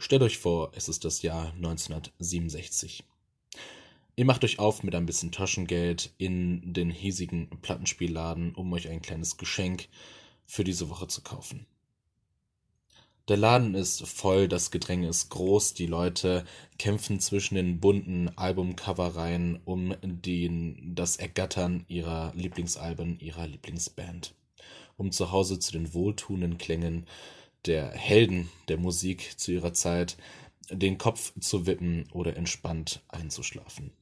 Stellt euch vor, es ist das Jahr 1967. Ihr macht euch auf mit ein bisschen Taschengeld in den hiesigen Plattenspielladen, um euch ein kleines Geschenk für diese Woche zu kaufen. Der Laden ist voll, das Gedränge ist groß, die Leute kämpfen zwischen den bunten Albumcoverreihen um den, das Ergattern ihrer Lieblingsalben, ihrer Lieblingsband. Um zu Hause zu den wohltuenden Klängen der Helden der Musik zu ihrer Zeit den Kopf zu wippen oder entspannt einzuschlafen.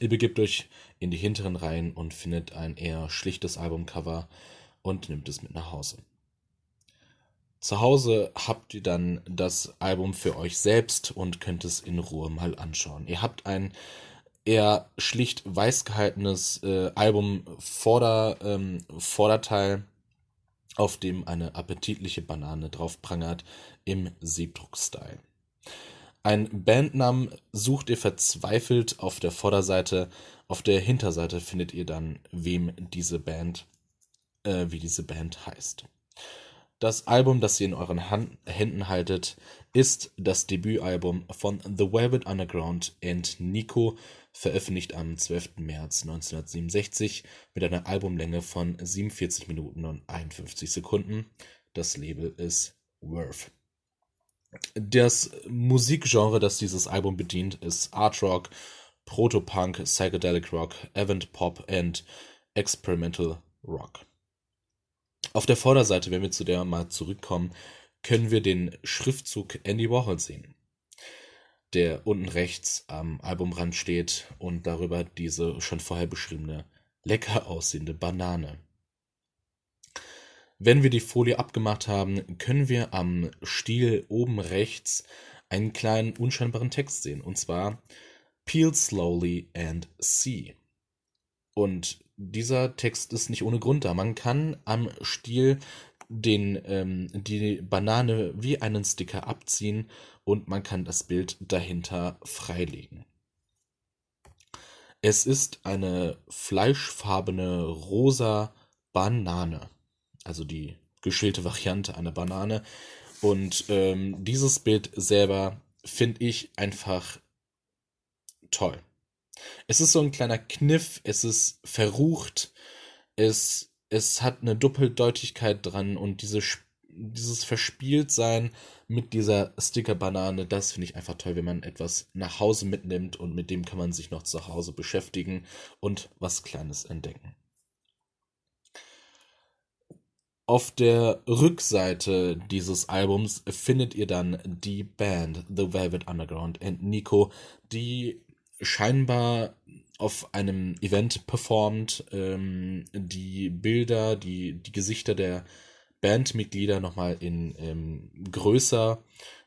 Ihr begibt euch in die hinteren Reihen und findet ein eher schlichtes Albumcover und nimmt es mit nach Hause. Zu Hause habt ihr dann das Album für euch selbst und könnt es in Ruhe mal anschauen. Ihr habt ein eher schlicht weiß gehaltenes äh, Album Vorder, ähm, Vorderteil, auf dem eine appetitliche Banane drauf prangert im Siebdruck-Style. Ein Bandnamen sucht ihr verzweifelt auf der Vorderseite. Auf der Hinterseite findet ihr dann, wem diese Band, äh, wie diese Band heißt. Das Album, das ihr in euren Hand Händen haltet, ist das Debütalbum von The Velvet Underground and Nico, veröffentlicht am 12. März 1967 mit einer Albumlänge von 47 Minuten und 51 Sekunden. Das Label ist Worth. Das Musikgenre, das dieses Album bedient, ist Art Rock, Proto-Punk, Psychedelic Rock, Avant Pop und Experimental Rock. Auf der Vorderseite, wenn wir zu der mal zurückkommen, können wir den Schriftzug Andy Warhol sehen, der unten rechts am Albumrand steht und darüber diese schon vorher beschriebene lecker aussehende Banane. Wenn wir die Folie abgemacht haben, können wir am Stiel oben rechts einen kleinen unscheinbaren Text sehen, und zwar Peel slowly and see. Und dieser Text ist nicht ohne Grund da. Man kann am Stiel den, ähm, die Banane wie einen Sticker abziehen und man kann das Bild dahinter freilegen. Es ist eine fleischfarbene rosa Banane, also die geschälte Variante einer Banane. Und ähm, dieses Bild selber finde ich einfach toll. Es ist so ein kleiner Kniff, es ist verrucht, es, es hat eine Doppeldeutigkeit dran und diese, dieses Verspieltsein mit dieser Sticker-Banane, das finde ich einfach toll, wenn man etwas nach Hause mitnimmt und mit dem kann man sich noch zu Hause beschäftigen und was Kleines entdecken. Auf der Rückseite dieses Albums findet ihr dann die Band The Velvet Underground and Nico, die scheinbar auf einem Event performt, ähm, die Bilder, die, die Gesichter der Bandmitglieder nochmal in ähm, größer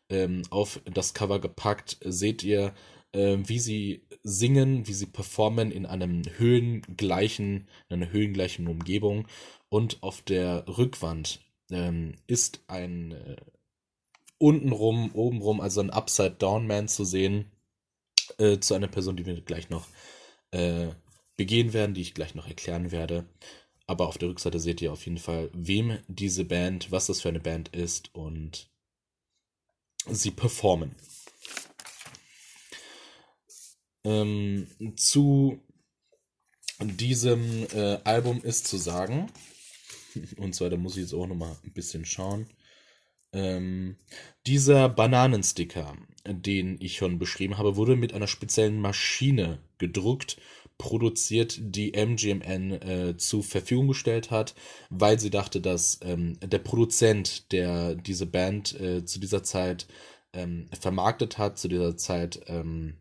ähm, auf das Cover gepackt, seht ihr, äh, wie sie singen, wie sie performen in einem höhengleichen, in einer höhengleichen Umgebung. Und auf der Rückwand ähm, ist ein äh, untenrum, obenrum, also ein Upside-Down-Man zu sehen, äh, zu einer Person, die wir gleich noch äh, begehen werden, die ich gleich noch erklären werde. Aber auf der Rückseite seht ihr auf jeden Fall, wem diese Band, was das für eine Band ist und sie performen. Ähm, zu diesem äh, Album ist zu sagen, und zwar, da muss ich jetzt auch nochmal ein bisschen schauen. Ähm, dieser Bananensticker, den ich schon beschrieben habe, wurde mit einer speziellen Maschine gedruckt, produziert, die MGMN äh, zur Verfügung gestellt hat, weil sie dachte, dass ähm, der Produzent, der diese Band äh, zu dieser Zeit ähm, vermarktet hat, zu dieser Zeit, ähm,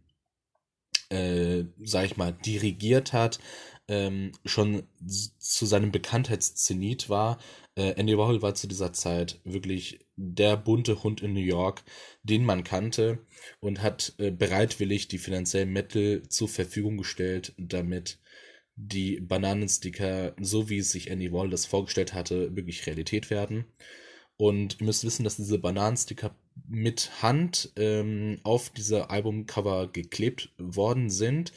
äh, sag ich mal, dirigiert hat, ähm, schon zu seinem Bekanntheitszenit war. Äh, Andy Warhol war zu dieser Zeit wirklich der bunte Hund in New York, den man kannte und hat äh, bereitwillig die finanziellen Mittel zur Verfügung gestellt, damit die Bananensticker, so wie es sich Andy Warhol das vorgestellt hatte, wirklich Realität werden. Und ihr müsst wissen, dass diese Bananensticker mit Hand ähm, auf diese Albumcover geklebt worden sind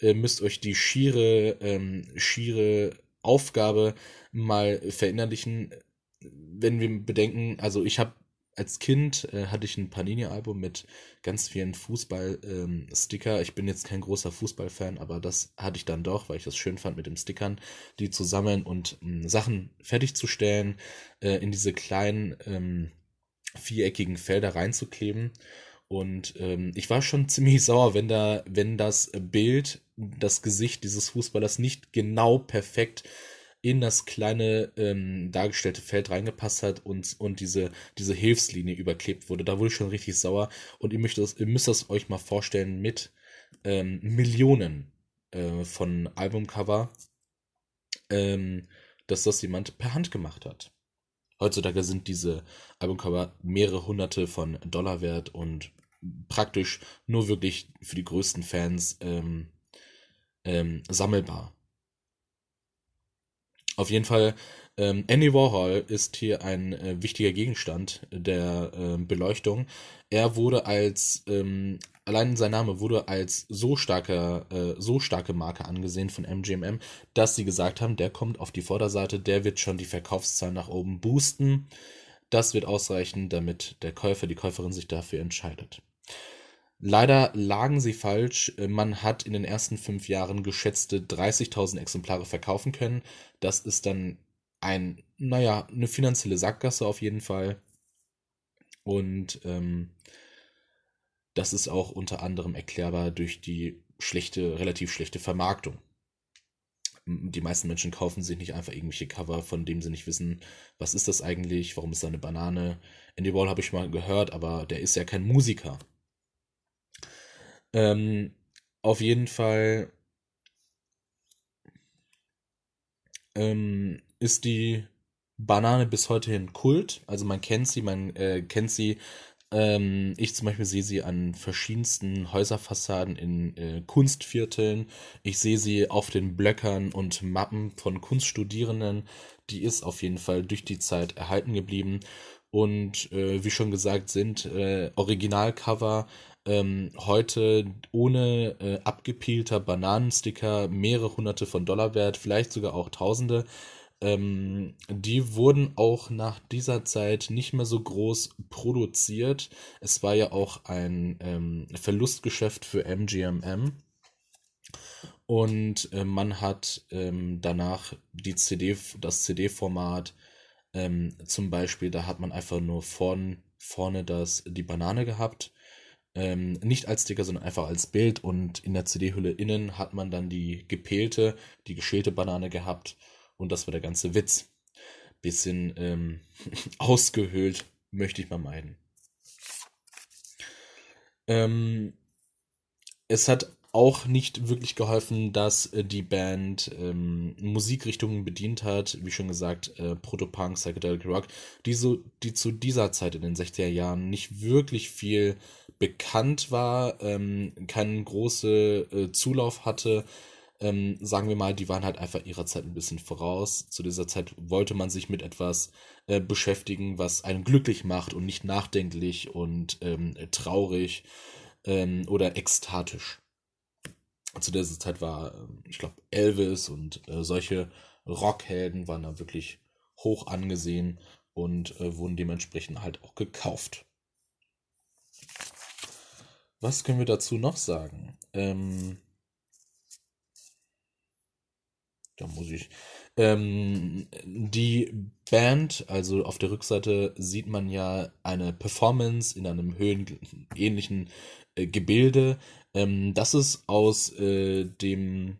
äh, müsst euch die schiere, ähm, schiere Aufgabe mal verinnerlichen, wenn wir bedenken, also ich habe als Kind äh, hatte ich ein Panini-Album mit ganz vielen Fußball-Sticker. Ähm, ich bin jetzt kein großer Fußballfan, aber das hatte ich dann doch, weil ich das schön fand mit den Stickern, die zu sammeln und ähm, Sachen fertigzustellen, äh, in diese kleinen ähm, viereckigen Felder reinzukleben. Und ähm, ich war schon ziemlich sauer, wenn da, wenn das Bild, das Gesicht dieses Fußballers nicht genau perfekt in das kleine ähm, dargestellte Feld reingepasst hat und, und diese, diese Hilfslinie überklebt wurde. Da wurde ich schon richtig sauer. Und ihr müsst ihr müsst das euch mal vorstellen mit ähm, Millionen äh, von Albumcover, ähm, dass das jemand per Hand gemacht hat. Heutzutage sind diese Albumcover mehrere hunderte von Dollar wert und praktisch nur wirklich für die größten Fans ähm, ähm, sammelbar. Auf jeden Fall, ähm, Andy Warhol ist hier ein äh, wichtiger Gegenstand der äh, Beleuchtung. Er wurde als, ähm, allein sein Name wurde als so starke, äh, so starke Marke angesehen von MGMM, dass sie gesagt haben, der kommt auf die Vorderseite, der wird schon die Verkaufszahlen nach oben boosten. Das wird ausreichen, damit der Käufer, die Käuferin sich dafür entscheidet. Leider lagen sie falsch. Man hat in den ersten fünf Jahren geschätzte 30.000 Exemplare verkaufen können. Das ist dann ein, naja, eine finanzielle Sackgasse auf jeden Fall. Und ähm, das ist auch unter anderem erklärbar durch die schlechte, relativ schlechte Vermarktung. Die meisten Menschen kaufen sich nicht einfach irgendwelche Cover, von denen sie nicht wissen, was ist das eigentlich, warum ist da eine Banane. Andy Wall habe ich mal gehört, aber der ist ja kein Musiker. Ähm, auf jeden Fall ähm, ist die Banane bis heute hin Kult. Also man kennt sie, man äh, kennt sie. Ähm, ich zum Beispiel sehe sie an verschiedensten Häuserfassaden in äh, Kunstvierteln. Ich sehe sie auf den Blöckern und Mappen von Kunststudierenden. Die ist auf jeden Fall durch die Zeit erhalten geblieben. Und äh, wie schon gesagt, sind äh, Originalcover ähm, heute ohne äh, abgepielter Bananensticker mehrere hunderte von Dollar wert, vielleicht sogar auch Tausende. Ähm, die wurden auch nach dieser Zeit nicht mehr so groß produziert. Es war ja auch ein ähm, Verlustgeschäft für MGMM. Und äh, man hat ähm, danach die CD, das CD-Format ähm, zum Beispiel, da hat man einfach nur vorn, vorne das, die Banane gehabt ähm, nicht als Sticker, sondern einfach als Bild und in der CD-Hülle innen hat man dann die gepählte, die geschälte Banane gehabt und das war der ganze Witz. Bisschen ähm, ausgehöhlt möchte ich mal meiden. Ähm, es hat auch nicht wirklich geholfen, dass äh, die Band ähm, Musikrichtungen bedient hat, wie schon gesagt, äh, Protopunk, Psychedelic Rock, die, so, die zu dieser Zeit in den 60er Jahren nicht wirklich viel bekannt war, ähm, keinen großen äh, Zulauf hatte. Ähm, sagen wir mal, die waren halt einfach ihrer Zeit ein bisschen voraus. Zu dieser Zeit wollte man sich mit etwas äh, beschäftigen, was einen glücklich macht und nicht nachdenklich und ähm, traurig ähm, oder ekstatisch zu dieser Zeit war, ähm, ich glaube, Elvis und äh, solche Rockhelden waren da wirklich hoch angesehen und äh, wurden dementsprechend halt auch gekauft. Was können wir dazu noch sagen? Ähm, da muss ich. Ähm, die Band, also auf der Rückseite sieht man ja eine Performance in einem höhenähnlichen äh, Gebilde. Ähm, das ist aus äh, dem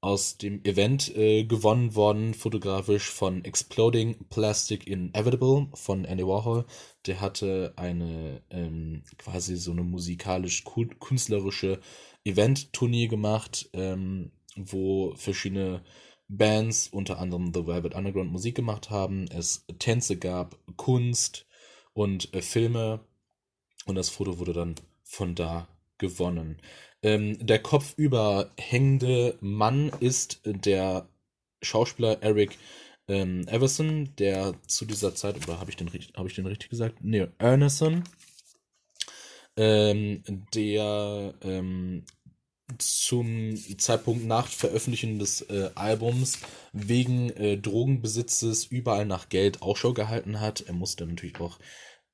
aus dem Event äh, gewonnen worden, fotografisch von Exploding Plastic Inevitable von Andy Warhol. Der hatte eine ähm, quasi so eine musikalisch-künstlerische Event-Tournee gemacht, ähm, wo verschiedene Bands, unter anderem The Velvet Underground, Musik gemacht haben. Es Tänze gab, Kunst und äh, Filme. Und das Foto wurde dann von da gewonnen. Ähm, der kopfüber hängende Mann ist der Schauspieler Eric ähm, Everson, der zu dieser Zeit, oder habe ich, den, hab ich den richtig gesagt? Nee, Erneson, ähm, der ähm, zum Zeitpunkt nach Veröffentlichen des äh, Albums wegen äh, Drogenbesitzes überall nach Geld Ausschau gehalten hat. Er musste natürlich auch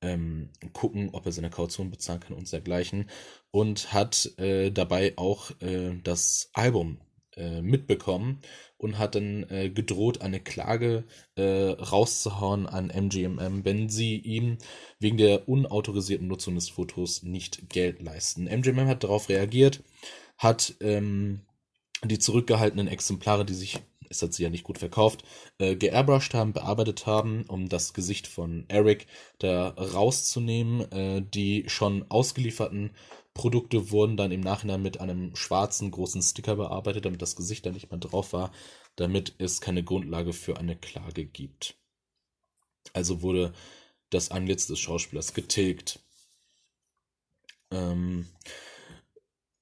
ähm, gucken, ob er seine Kaution bezahlen kann und dergleichen. Und hat äh, dabei auch äh, das Album äh, mitbekommen und hat dann äh, gedroht, eine Klage rauszuhauen an MGMM, wenn sie ihm wegen der unautorisierten Nutzung des Fotos nicht Geld leisten. MGMM hat darauf reagiert, hat ähm, die zurückgehaltenen Exemplare, die sich, es hat sie ja nicht gut verkauft, äh, geairbrushed haben, bearbeitet haben, um das Gesicht von Eric da rauszunehmen. Äh, die schon ausgelieferten Produkte wurden dann im Nachhinein mit einem schwarzen großen Sticker bearbeitet, damit das Gesicht da nicht mehr drauf war, damit es keine Grundlage für eine Klage gibt. Also wurde das Antlitz des Schauspielers getilgt. Ähm,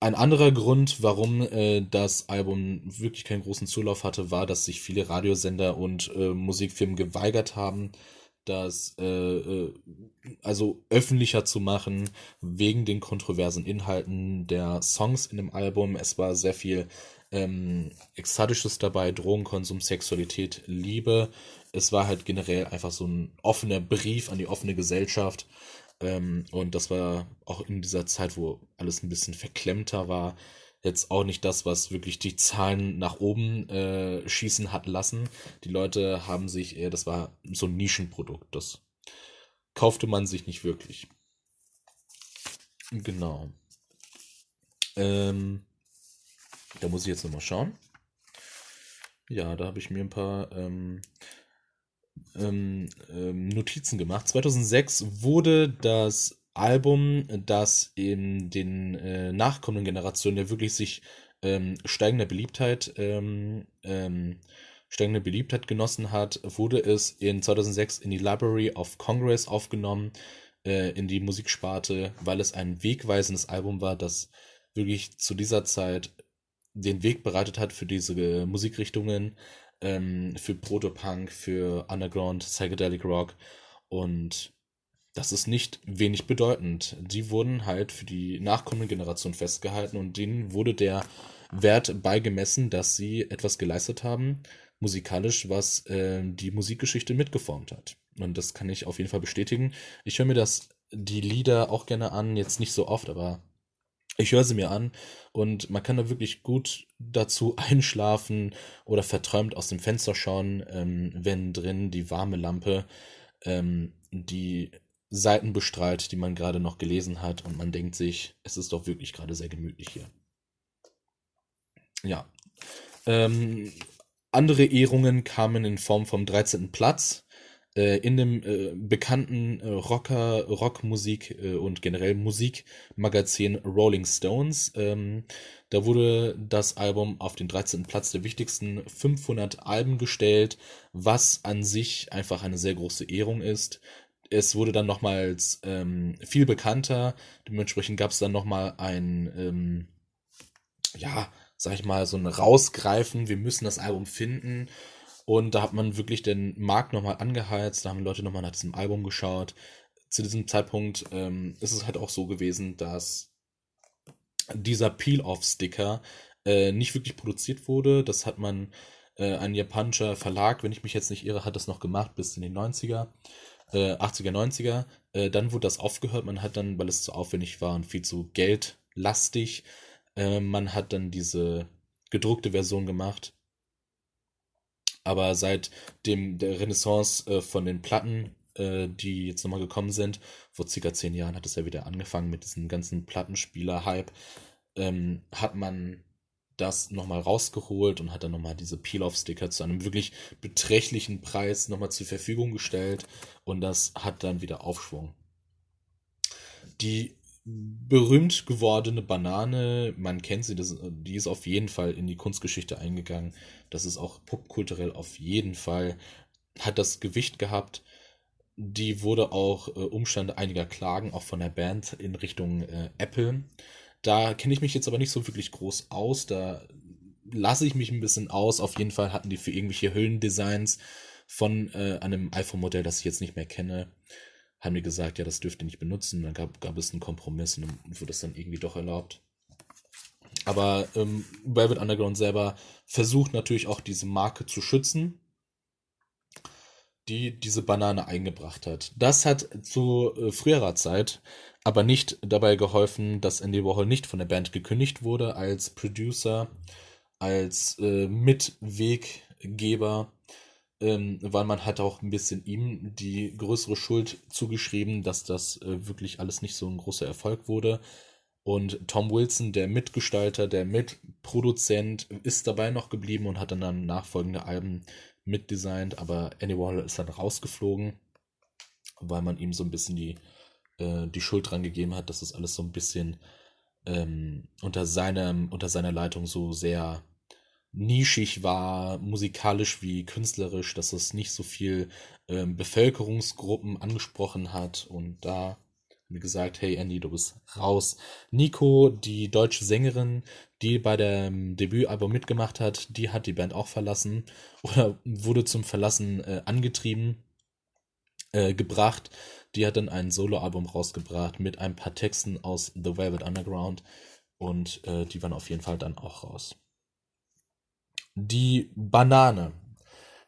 ein anderer Grund, warum äh, das Album wirklich keinen großen Zulauf hatte, war, dass sich viele Radiosender und äh, Musikfirmen geweigert haben, das äh, äh, also öffentlicher zu machen, wegen den kontroversen Inhalten der Songs in dem Album. Es war sehr viel ähm, Ekstatisches dabei, Drogenkonsum, Sexualität, Liebe. Es war halt generell einfach so ein offener Brief an die offene Gesellschaft. Ähm, und das war auch in dieser Zeit, wo alles ein bisschen verklemmter war, jetzt auch nicht das, was wirklich die Zahlen nach oben äh, schießen hat lassen. Die Leute haben sich eher, das war so ein Nischenprodukt, das kaufte man sich nicht wirklich. Genau. Ähm, da muss ich jetzt nochmal schauen. Ja, da habe ich mir ein paar ähm, ähm, ähm Notizen gemacht. 2006 wurde das Album, das in den äh, nachkommenden Generationen ja wirklich sich ähm, steigender Beliebtheit ähm, ähm, steigende Beliebtheit genossen hat, wurde es in 2006 in die Library of Congress aufgenommen, äh, in die Musiksparte, weil es ein wegweisendes Album war, das wirklich zu dieser Zeit den Weg bereitet hat für diese äh, Musikrichtungen, ähm, für Protopunk, für Underground, Psychedelic Rock und das ist nicht wenig bedeutend. Die wurden halt für die nachkommende Generation festgehalten und denen wurde der Wert beigemessen, dass sie etwas geleistet haben, musikalisch, was äh, die Musikgeschichte mitgeformt hat. Und das kann ich auf jeden Fall bestätigen. Ich höre mir das, die Lieder auch gerne an, jetzt nicht so oft, aber ich höre sie mir an und man kann da wirklich gut dazu einschlafen oder verträumt aus dem Fenster schauen, ähm, wenn drin die warme Lampe ähm, die Seiten bestrahlt, die man gerade noch gelesen hat und man denkt sich, es ist doch wirklich gerade sehr gemütlich hier. Ja. Ähm, andere Ehrungen kamen in Form vom 13. Platz äh, in dem äh, bekannten äh, Rocker, Rockmusik äh, und generell Musikmagazin Rolling Stones. Ähm, da wurde das Album auf den 13. Platz der wichtigsten 500 Alben gestellt, was an sich einfach eine sehr große Ehrung ist es wurde dann nochmals ähm, viel bekannter. Dementsprechend gab es dann nochmal ein, ähm, ja, sag ich mal, so ein Rausgreifen. Wir müssen das Album finden. Und da hat man wirklich den Markt nochmal angeheizt. Da haben Leute nochmal nach diesem Album geschaut. Zu diesem Zeitpunkt ähm, ist es halt auch so gewesen, dass dieser Peel-Off-Sticker äh, nicht wirklich produziert wurde. Das hat man, äh, ein japanischer Verlag, wenn ich mich jetzt nicht irre, hat das noch gemacht bis in die 90er äh, 80er, 90er. Äh, dann wurde das aufgehört. Man hat dann, weil es zu aufwendig war und viel zu geldlastig, äh, man hat dann diese gedruckte Version gemacht. Aber seit dem der Renaissance äh, von den Platten, äh, die jetzt nochmal gekommen sind, vor circa zehn Jahren hat es ja wieder angefangen mit diesem ganzen Plattenspieler-Hype, ähm, hat man das nochmal rausgeholt und hat dann nochmal diese Peel-Off-Sticker zu einem wirklich beträchtlichen Preis nochmal zur Verfügung gestellt und das hat dann wieder Aufschwung. Die berühmt gewordene Banane, man kennt sie, das, die ist auf jeden Fall in die Kunstgeschichte eingegangen. Das ist auch popkulturell auf jeden Fall, hat das Gewicht gehabt. Die wurde auch äh, Umstände einiger Klagen, auch von der Band in Richtung äh, Apple. Da kenne ich mich jetzt aber nicht so wirklich groß aus. Da lasse ich mich ein bisschen aus. Auf jeden Fall hatten die für irgendwelche Hüllendesigns von äh, einem iPhone-Modell, das ich jetzt nicht mehr kenne, haben die gesagt, ja, das dürft ihr nicht benutzen. Dann gab, gab es einen Kompromiss und dann wurde das dann irgendwie doch erlaubt. Aber ähm, Velvet Underground selber versucht natürlich auch diese Marke zu schützen. die diese Banane eingebracht hat. Das hat zu äh, früherer Zeit aber nicht dabei geholfen, dass Andy Warhol nicht von der Band gekündigt wurde als Producer, als äh, Mitweggeber, ähm, weil man hat auch ein bisschen ihm die größere Schuld zugeschrieben, dass das äh, wirklich alles nicht so ein großer Erfolg wurde. Und Tom Wilson, der Mitgestalter, der Mitproduzent, ist dabei noch geblieben und hat dann, dann nachfolgende Alben mitdesignt, aber Andy Warhol ist dann rausgeflogen, weil man ihm so ein bisschen die, äh, die Schuld dran gegeben hat, dass das alles so ein bisschen ähm, unter, seinem, unter seiner Leitung so sehr nischig war, musikalisch wie künstlerisch, dass es nicht so viel ähm, Bevölkerungsgruppen angesprochen hat und da mir gesagt, hey Andy, du bist raus. Nico, die deutsche Sängerin, die bei dem Debütalbum mitgemacht hat, die hat die Band auch verlassen oder wurde zum Verlassen äh, angetrieben, äh, gebracht. Die hat dann ein Soloalbum rausgebracht mit ein paar Texten aus The Velvet Underground und äh, die waren auf jeden Fall dann auch raus. Die Banane,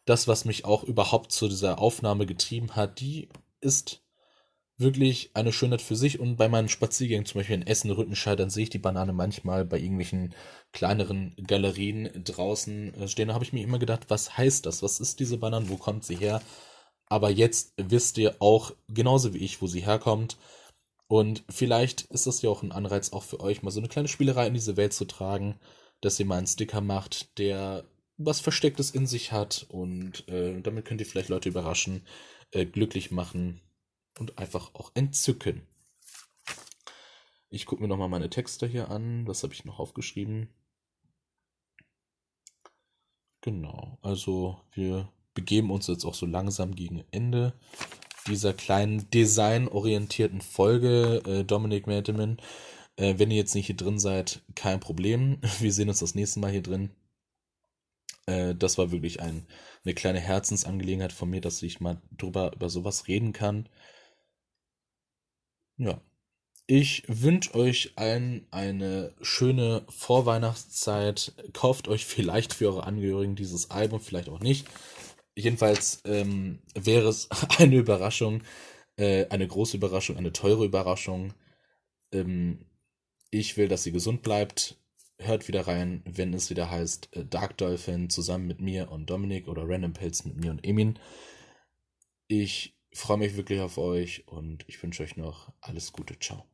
das, was mich auch überhaupt zu dieser Aufnahme getrieben hat, die ist wirklich eine Schönheit für sich und bei meinen Spaziergängen, zum Beispiel in Essen, Rüttenscheid, dann sehe ich die Banane manchmal bei irgendwelchen kleineren Galerien draußen äh, stehen. Da habe ich mir immer gedacht, was heißt das? Was ist diese Banane? Wo kommt sie her? Aber jetzt wisst ihr auch genauso wie ich, wo sie herkommt. Und vielleicht ist das ja auch ein Anreiz auch für euch, mal so eine kleine Spielerei in diese Welt zu tragen, dass ihr mal einen Sticker macht, der was Verstecktes in sich hat und äh, damit könnt ihr vielleicht Leute überraschen, äh, glücklich machen und einfach auch entzücken. Ich gucke mir nochmal meine Texte hier an. Was habe ich noch aufgeschrieben? Genau, also wir begeben uns jetzt auch so langsam gegen Ende dieser kleinen designorientierten Folge. Äh, Dominik Mertemann, äh, wenn ihr jetzt nicht hier drin seid, kein Problem. Wir sehen uns das nächste Mal hier drin. Äh, das war wirklich ein, eine kleine Herzensangelegenheit von mir, dass ich mal drüber über sowas reden kann. Ja. Ich wünsche euch allen eine schöne Vorweihnachtszeit. Kauft euch vielleicht für eure Angehörigen dieses Album, vielleicht auch nicht. Jedenfalls ähm, wäre es eine Überraschung, äh, eine große Überraschung, eine teure Überraschung. Ähm, ich will, dass sie gesund bleibt. Hört wieder rein, wenn es wieder heißt äh, Dark Dolphin zusammen mit mir und Dominik oder Random Pilz mit mir und Emin. Ich freue mich wirklich auf euch und ich wünsche euch noch alles Gute. Ciao.